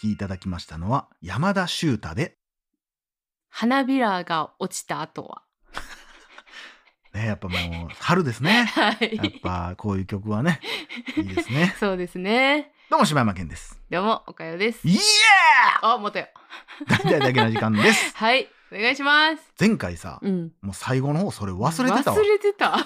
きいただきましたのは山田修太で、花びらが落ちた後は。ね、やっぱもう春ですね。はい。やっぱこういう曲はね、いいですね。そうですね。どうも柴山健です。どうも、おかよです。イエあ、もとよ。ー大々だけな時間です。はい。お願いします。前回さ、うん。もう最後の方それ忘れてたわ。忘れてた。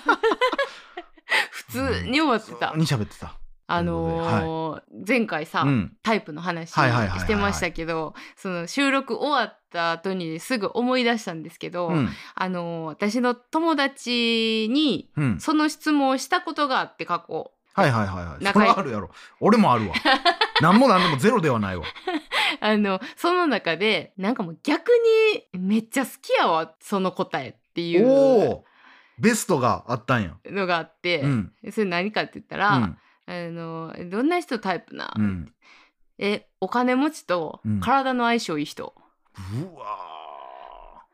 普通に終わってた普通。に喋ってた。あのー前回さ、うん。タイプの話はいはいはいはいはいしてましたけど、その収録終わった後にすぐ思い出したんですけど、うん。あのー私の友達にうん。その質問をしたことがあって過去。はいはいはいはい。それはあるやろ。俺もあるわ。なんもなんでもゼロではないわ。あのその中でなんかもう逆にめっちゃ好きやわその答えっていおうお。ベストがあったんや。のがあって、うん。それ何かって言ったら、うん。あのどんな人タイプな、うん。えお金持ちとうん。体の相性いい人、うわ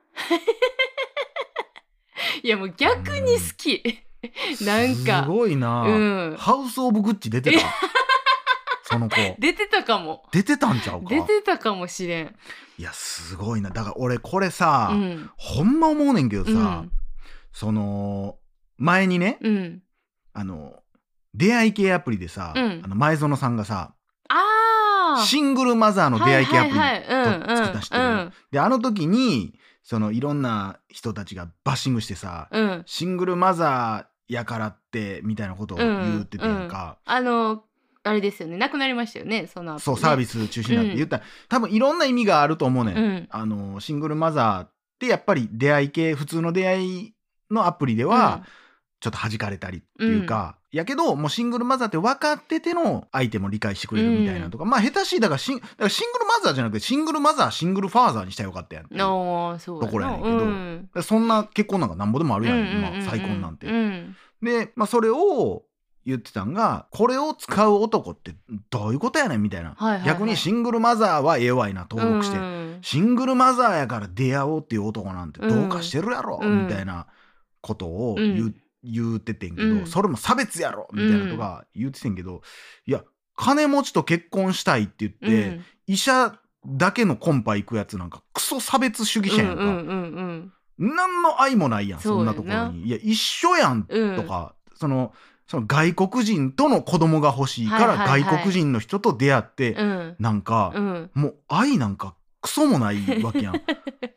いやもう逆に好き、ーなんか。すごいな。うん。ハウスオブグッチ出てた？その子。出てたかも。出てたんちゃうか？出てたかもしれん、いやすごいな。だから俺これさ、うん。ほんま思うねんけどさ、うん。その前にね、うん、あの出会い系アプリでさ、うん。あの前園さんがさああシングルマザーの出会い系アプリ、作った人であの時にそのいろんな人たちがバッシングしてさ、うん。うんシングルマザーやからってみたいなことを言っててんか、あのあれですよね。なくなりましたよねそのそうサービス中止になって。言ったら、多分いろんな意味があると思うねん、うん。あのシングルマザーってやっぱり出会い系普通の出会いのアプリではちょっと弾かれたりっていうか、やけどもうシングルマザーって分かってての相手も理解してくれるみたいなとか、まあ下手しいだからシンだからシングルマザーじゃなくてシングルマザーシングルファーザーにしたらよかったやんっていうところやねんけど。うんそんな結婚なんかなんぼでもあるやん、うんうんうんうん。今再婚なんて。うん。で、まあ、それを言ってたんがこれを使う男ってどういうことやねんみたいな、はいはいはい。逆にシングルマザーはええわいな登録して、うんシングルマザーやから出会おうっていう男なんてどうかしてるやろ、うんみたいなことを言う,、うん言うててんけど、うん。それも差別やろみたいなとか言うててんけど、いや金持ちと結婚したいって言って、うん。医者だけのコンパ行くやつなんかクソ差別主義者やんか、うんうんうん何の愛もないやんそんなところに。いや一緒やんうん。とか、そのその外国人との子供が欲しいから、はいはいはい。外国人の人と出会って、うん。なんか、うん。もう愛なんかクソもないわけやん。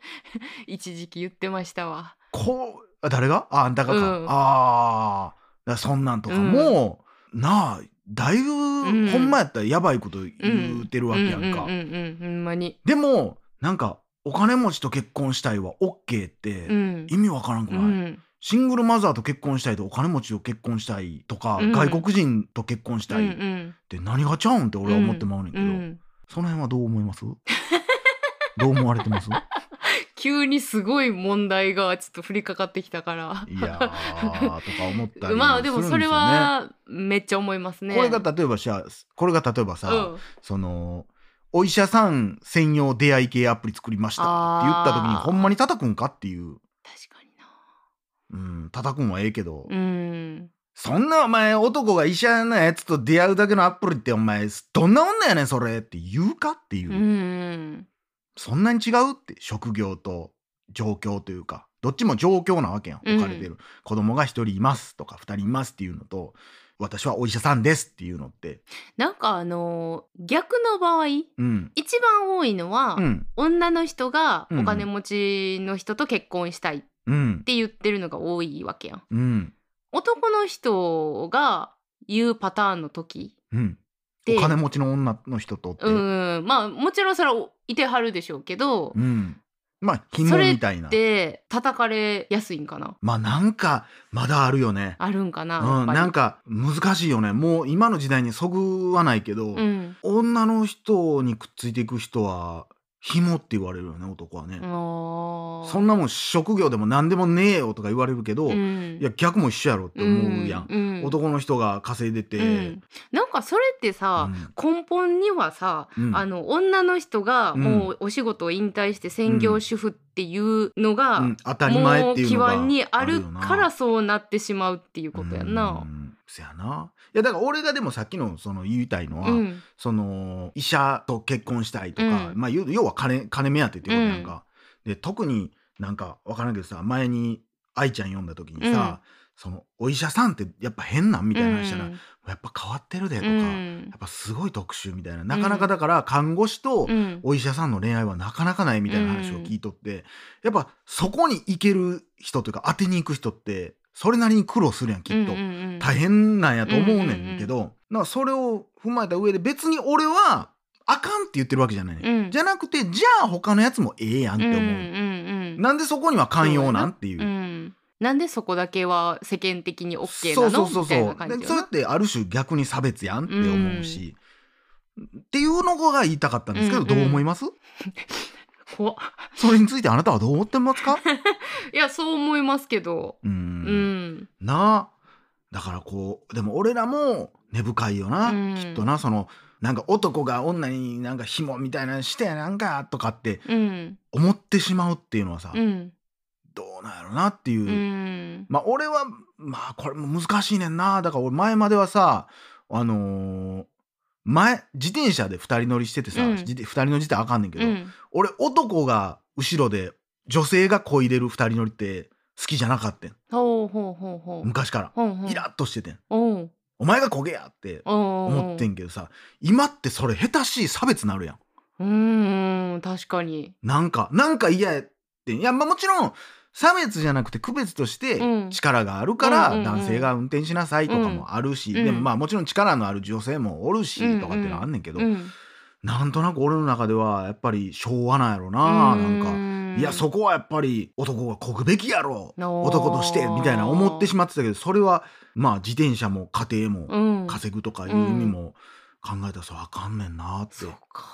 一時期言ってましたわ。こうあ誰が？ああんたがか、うん。ああそんなんとかも、なあだいぶ、ん。ほんまやったらやばいこと言うてるわけやんか。うんうんうんうんほんまにでもなんかお金持ちと結婚したいは OK ってうん意味わからんくない、うんシングルマザーと結婚したいとお金持ちと結婚したいとか、うん外国人と結婚したいっんて何がちゃうんって俺は思ってまうねんけど、うんその辺はどう思いますどう思われてます急にすごい問題がちょっと降りかかってきたから。いやーとか思ったりまあでもそれはめっちゃ思いますね。これが例えばしゃこれが例えばさ、うん。そのお医者さん専用出会い系アプリ作りましたって言った時にほんまに叩くんかっていう、確かにな。うん、叩くんはええけど、うん。そんなお前男が医者のやつと出会うだけのアプリってお前どんな女やねんそれって言うかっていう、うんそんなに違うって職業と状況というか。どっちも状況なわけやんうん。置かれてる、子供が一人いますとか二人いますっていうのと私はお医者さんですっていうのって。なんかあのー逆の場合うん。一番多いのは、うん。女の人がうん。お金持ちの人と結婚したいっうん。て言ってるのが多いわけやん。うん。男の人が言うパターンの時お金持ちの女の人とって、うん。まあもちろんそれはいてはるでしょうけど、うん。まあ紐みたいな。で叩かれやすいんかな？まあなんかまだあるよね。あるんかな、うん、なんか難しいよね。もう今の時代にそぐわないけど、うん。女の人にくっついていく人は紐って言われるよね男はね、そんなもん職業でも何でもねえよとか言われるけど、うんいや逆も一緒やろって思うやん、うんうん。男の人が稼いでて、うん。なんかそれってさ、根本にはさ、うん。あの女の人がうん。もうお仕事を引退して専業主婦っていうのが、うん。当たり前っていうのが基盤にあるからそうなってしまうっていうことやんな。うんそやな。いやだから俺がでもさっきのその言いたいのは、うん。その医者と結婚したいとか、うん。まあ要要は金金目当てってことやんか、で特になんか分からんけどさ前に愛ちゃん読んだ時にさ、そのお医者さんってやっぱ変なんみたいな話したら、うん。やっぱ変わってるでとか、うやんっぱすごい特殊みたいな。なかなかだから看護師とうん。お医者さんの恋愛はなかなかないみたいな話を聞いとって、やっぱそこに行ける人というか当てに行く人ってそれなりに苦労するやんきっと。うんうんうん。大変なんやと思うねんけど、なんかそれを踏まえた上で別に俺はあかんって言ってるわけじゃないね、うん。じゃなくてじゃあ他のやつもええやんって思う、うんうんうんなんでそこには寛容なんっていう。うん。なんでそこだけは世間的に OK そうなの？そうそうそうな感じよな。でそれってある種逆に差別やんって思うし、っていうのが言いたかったんですけど、うんうん。どう思います？怖っ。それについてあなたはどう思ってますか？いやそう思いますけど。うん。うん。なあだからこうでも俺らも根深いよな、うん。きっとな。そのなんか男が女になんか紐みたいなのしてなんかとかってうん。思ってしまうっていうのはさ、うん。どうなんやろなっていう、うん。まあ俺はまあこれも難しいねんな。だから俺前まではさあのー前自転車で2人乗りしててさ、うん。自転2人乗りしてあかんねんけど、うん。俺男が後ろで女性がこいでる2人乗りって好きじゃなかったん。昔から、ほうほう。イラッとしててん。お前がこげやって思ってんけどさ今ってそれ下手しい差別なるやん。うん確かに。なんかなんか嫌やっていやまあもちろん差別じゃなくて区別としてうん。力があるから男性が運転しなさいとかもあるし、うん。でもまあもちろん力のある女性もおるしうんとかっていうのはあんねんけど、うん。なんとなく俺の中ではやっぱり昭和なんやろな、なんか。かいやそこはやっぱり男がこぐべきやろ男としてみたいな思ってしまってたけどそれはまあ自転車も家庭もうん。稼ぐとかいう意味も考えたらそうあかんねんなって、そうか。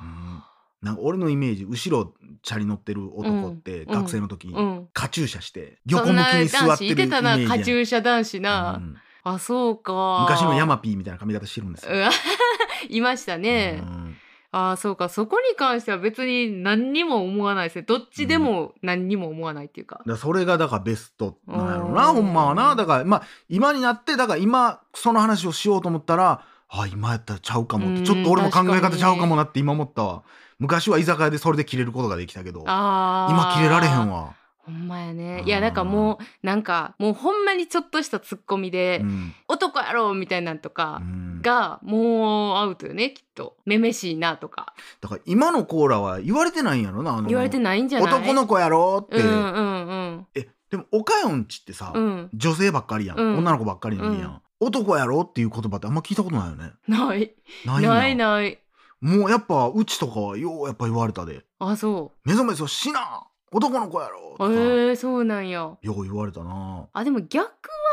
うんなんか俺のイメージ後ろチャリ乗ってる男ってうん。学生の時にうん。カチューシャして横向きに座ってるイメージやんカチューシャ男子な、うんあそうか。昔のヤマピーみたいな髪型してるんですよ。いましたね、うん。あそうか。そこに関しては別に何にも思わないですねどっちでも何にも思わないっていうか。だ、からそれがだからベストなんやろうなうん。ほんまはな。だからまあ今になってだから今その話をしようと思ったらあ今やったらちゃうかもっうんてちょっと俺も考え方ちゃうかもなって今思ったわ昔は居酒屋でそれで切れることができたけど今切れられへんわ、ほんまやね。うん。いやだからもうなんかもうほんまにちょっとしたツッコミで、うん。男やろみたいなんとかうん。がもうアウトよねきっと。めめしいなとか。だから今のコーラは言われてないんやろなあの言われてないんじゃない？男の子やろって、うんうんえでも岡んちってさ、うん。うん女性ばっかりやん、うん。女の子ばっかりやん、うん。男やろっていう言葉ってあんま聞いたことないよね。ない。ないないないもうやっぱうちとかはようやっぱ言われたで。あそメソメソしな男の子やろ！とか、うへえー、そうなんや。よう言われたな。あでも逆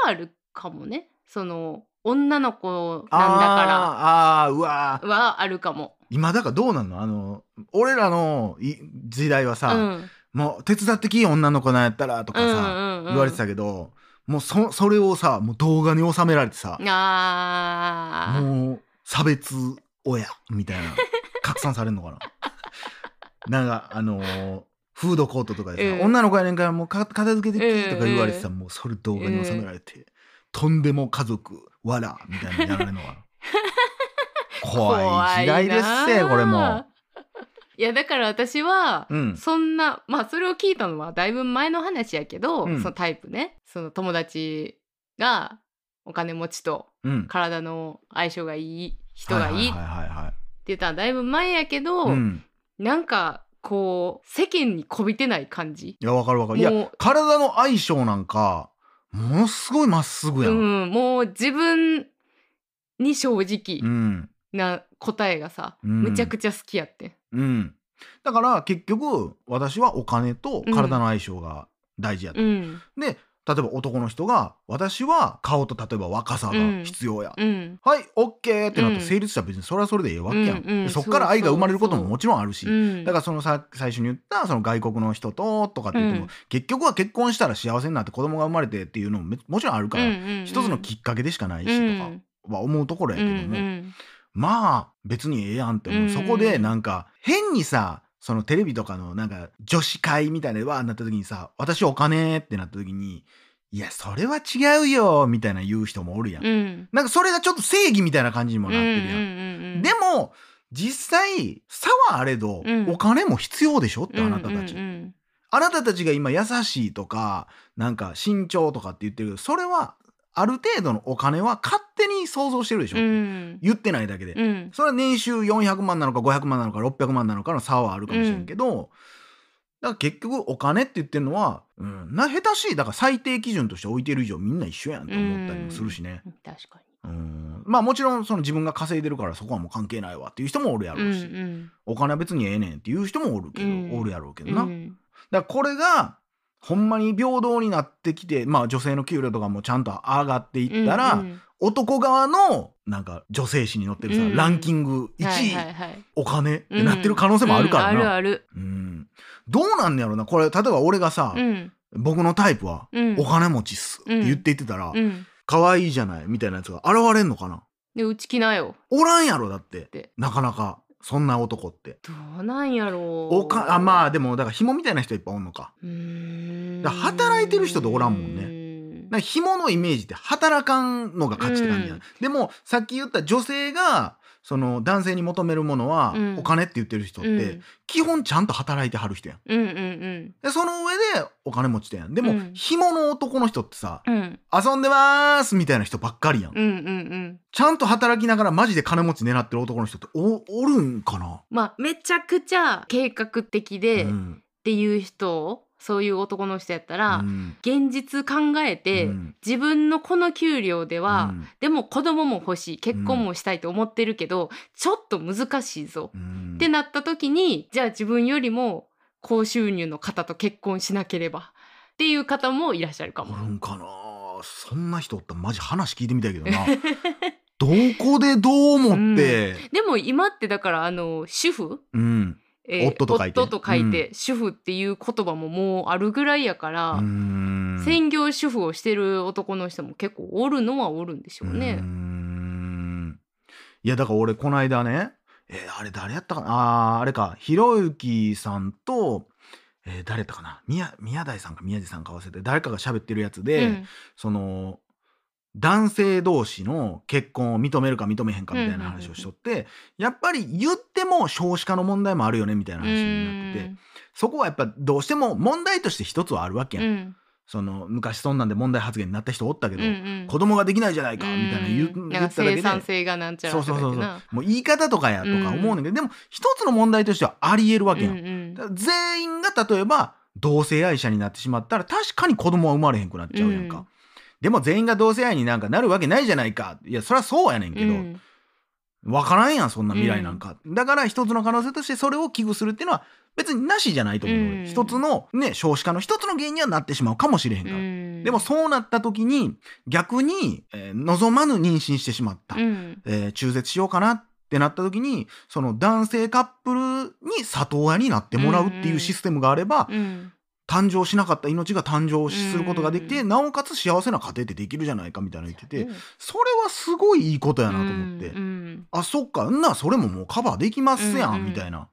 はあるかもね。その女の子なんだあーあーうわからはあるかも。今だからどうなんの？あの俺らのい時代はさ、うん。もう手伝ってきい女の子なんやったらとかさ、うんうんうん。言われてたけどもうそそれをさもう動画に収められてさあー。もう差別親みたいな拡散されるのかな。なんかあのーフードコートとかでさ、うん。女の子やねんからもうか片付けてきとか言われてさ、もうそれ動画に収められて、とんでも家族わらみたいなのやられるのかな。怖い時代ですせな。これも。いやだから私は、うん。そんなまあそれを聞いたのはだいぶ前の話やけど、うん。そのタイプね。その友達がお金持ちとうん。体の相性がいい人がいい。って言ったのはだいぶ前やけど、はいうん。なんかこう世間にこびてない感じ。いやわかるわかる。いやもう。体の相性なんかものすごいまっすぐやん、うん、もう自分に正直うん。な答えがさ、うん。むちゃくちゃ好きやってうん、だから結局私はお金と体の相性が大事やと、うん。で例えば男の人が私は顔と例えば若さが必要や、うん。はいオッケーってなってうん。成立したら別にそれはそれでええわけやん、うんうん。でそっから愛が生まれることももちろんあるし。うん。だからそのさ最初に言ったその外国の人ととかって言っても、うん。結局は結婚したら幸せになって子供が生まれてっていうのもめもちろんあるから、うんうんうん。一つのきっかけでしかないしとかは思うところやうんけども、うんまあ別にええやんって思う、うん。そこでなんか変にさそのテレビとかのなんか女子会みたいなわーなった時にさ私お金ってなった時にいやそれは違うよみたいな言う人もおるやん、うん。なんかそれがちょっと正義みたいな感じにもなってるやん、うんうんうんうんでも実際差はあれど、うん。お金も必要でしょってあなたたち、うんうん。あなたたちが今優しいとかなんか慎重とかって言ってるけどそれはある程度のお金は勝手に想像してるでしょ、うん。うん言ってないだけで、うん。それは年収400万なのか500万なのか600万なのかの差はあるかもしれんけど、だから結局お金って言ってるのは、うん、な下手しいだから最低基準として置いてる以上みんな一緒やんと思ったりもするしね、確かうん、まあもちろんその自分が稼いでるからそこはもう関係ないわっていう人もおるやにうんろうし、お金は別にええねんっていう人もおるけど、うん。おるやろうけどな、だかうんらこれがほんまに平等になってきてまあ女性の給料とかもちゃんと上がっていったら、うんうん。男側のなんか女性誌に載ってるさ、うん。ランキング1位、はいはいはい。お金ってなってる可能性もあるからな、うん。あるある。うん。どうなんねやろな。これ例えば俺がさ、うん。僕のタイプはうん。お金持ちっすって言って言ってたら、うん。可愛いじゃないみたいなやつが現れんのかな？でうち来なよ。おらんやろだって。なかなかそんな男って。どうなんやろう。おかあまあでもだから紐みたいな人いっぱいおんのか。うーんだ働いてる人っておらんもんね。ねだから紐のイメージって働かんのが勝ちって感じやん、うん。でもさっき言った女性がその男性に求めるものはうん。お金って言ってる人って、基本ちゃんと働いてはる人やん。うんうんでその上でお金持ちてやん。でも、うん。紐の男の人ってさうん。うん遊んでまーすみたいな人ばっかりやん、うんうんうん。ちゃんと働きながらマジで金持ち狙ってる男の人っておおるんかな、まあめちゃくちゃ計画的でっうん。ていう人そういう男の人やったら、うん。現実考えて、うん。自分のこの給料では、うん。でも子供も欲しい結婚もしたいと思ってるけど、ちょっと難しいぞ、うん。ってなった時にじゃあ自分よりも高収入の方と結婚しなければっていう方もいらっしゃるかおも。るんかなそんな人おったらマジ話聞いてみたいけどな。どこでどう思って、でも今ってだからあの主婦、うんえー夫と書いて。夫と書いて主婦っていう言葉ももうあるぐらいやから、専業主婦をしてる男の人も結構おるのはおるんでしょうね。ん。いやだから俺この間ねえーあれ誰やったかな？あーあれか。ひろゆきさんと、えー誰やったかな？宮宮台さんか宮地さんか忘れて誰かが喋ってるやつで、うん。その男性同士の結婚を認めるか認めへんかみたいな話をしとって、やっぱり言っても少子化の問題もあるよねみたいな話になってて、そこはやっぱどうしても問題として一つはあるわけやん。うん。その昔そんなんで問題発言になった人おったけど、うんうん。子供ができないじゃないかみたいな言ううん言っただけで生産性がなんちゃらそうそうそうそう。もう言い方とかやとか思うねんだけど、でも一つの問題としてはありえるわけやん。うんうん全員が例えば同性愛者になってしまったら確かに子供は生まれへんくなっちゃうやんか。うんでも全員が同性愛になんかなるわけないじゃないか。いやそりゃそうやねんけど、うん。わからんやんそんな未来なんか、だから一つの可能性としてそれを危惧するっていうのは別になしじゃないと思う、うん。一つのね少子化の一つの原因にはなってしまうかもしれへんから、うん。でもそうなった時に逆に、えー望まぬ妊娠してしまった、うん。えー中絶しようかなってなった時にその男性カップルに里親になってもらうっていうシステムがあれば、うん誕生しなかった命が誕生することができて、うん。なおかつ幸せな家庭ってできるじゃないかみたいなの言ってて、うん。それはすごいいいことやなと思って。うんあそっか。んなそれももうカバーできますやん。みたいな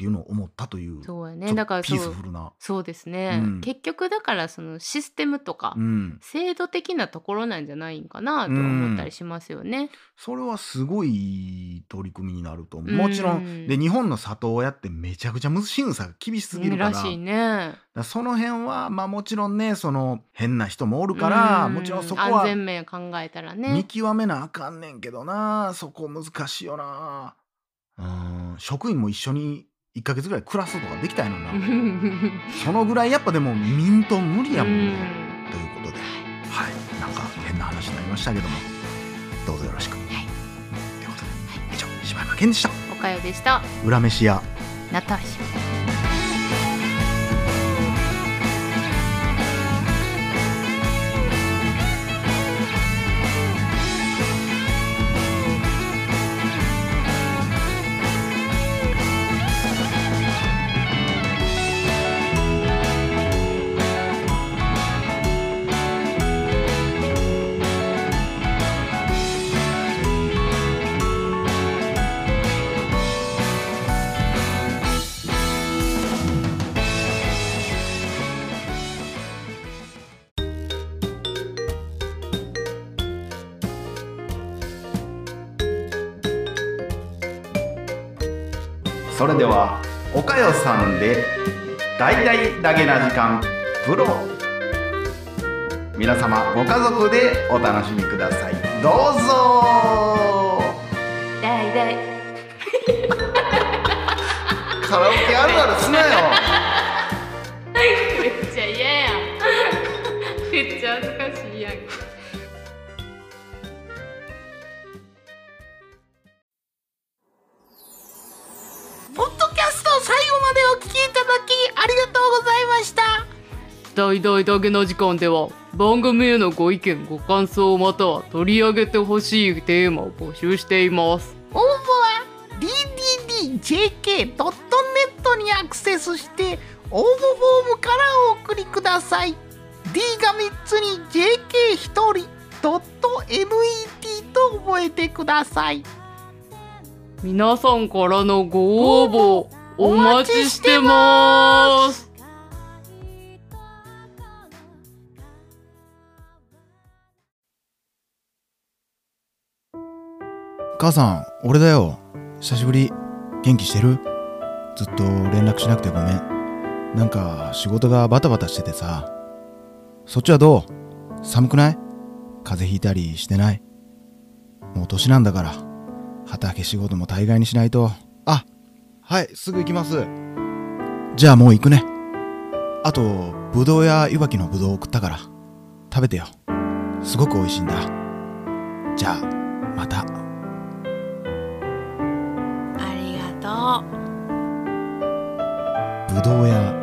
っていうのを思ったというそうやね。だからピーそうスフルな。そうですね、うん。結局だからそのシステムとか、うん。制度的なところなんじゃないんかなとは思ったりしますよね。それはすごい取り組みになると思う、うん。もちろんで日本の里親ってめちゃくちゃ無審査が厳しすぎるから。らしいね。その辺はまあもちろんねその変な人もおるから、うん。もちろんそこ安は全面考えたら見ね。極めなあかんねんけどなそこ難しいよな。うん。職員も一緒に1ヶ月ぐらい暮らすとかできたいのな。そのぐらいやっぱでも民と無理やもんね、ということで。はい。なんか変な話になりましたけども。どうぞよろしく、ということで。以上柴山健でした。おかよでした。裏飯屋。ナターシ。ャ。それではおかよさんで大々だけな時間プロ。皆様ご家族でお楽しみください。どうぞ。だいだい。カラオケあるあるすなよ。めっちゃ嫌やん。めっちゃ恥ずかしいやん大々だけな時間では番組へのご意見ご感想または取り上げてほしいテーマを募集しています。応募は dddjk.net にアクセスして応募フォームからお送りください。D が3つに JK1 人 .net と覚えてください。皆さんからのご応募お待ちしてます母さん俺だよ。久しぶり。元気してる？ずっと連絡しなくてごめん。なんか仕事がバタバタしててさ。そっちはどう？寒くない？風邪ひいたりしてない？もう年なんだから。畑仕事も大概にしないと。あはいすぐ行きます。じゃあもう行くね。あとぶどうや湯葉きのぶどうを送ったから。食べてよ。すごく美味しいんだ。じゃあまた。ぶどうや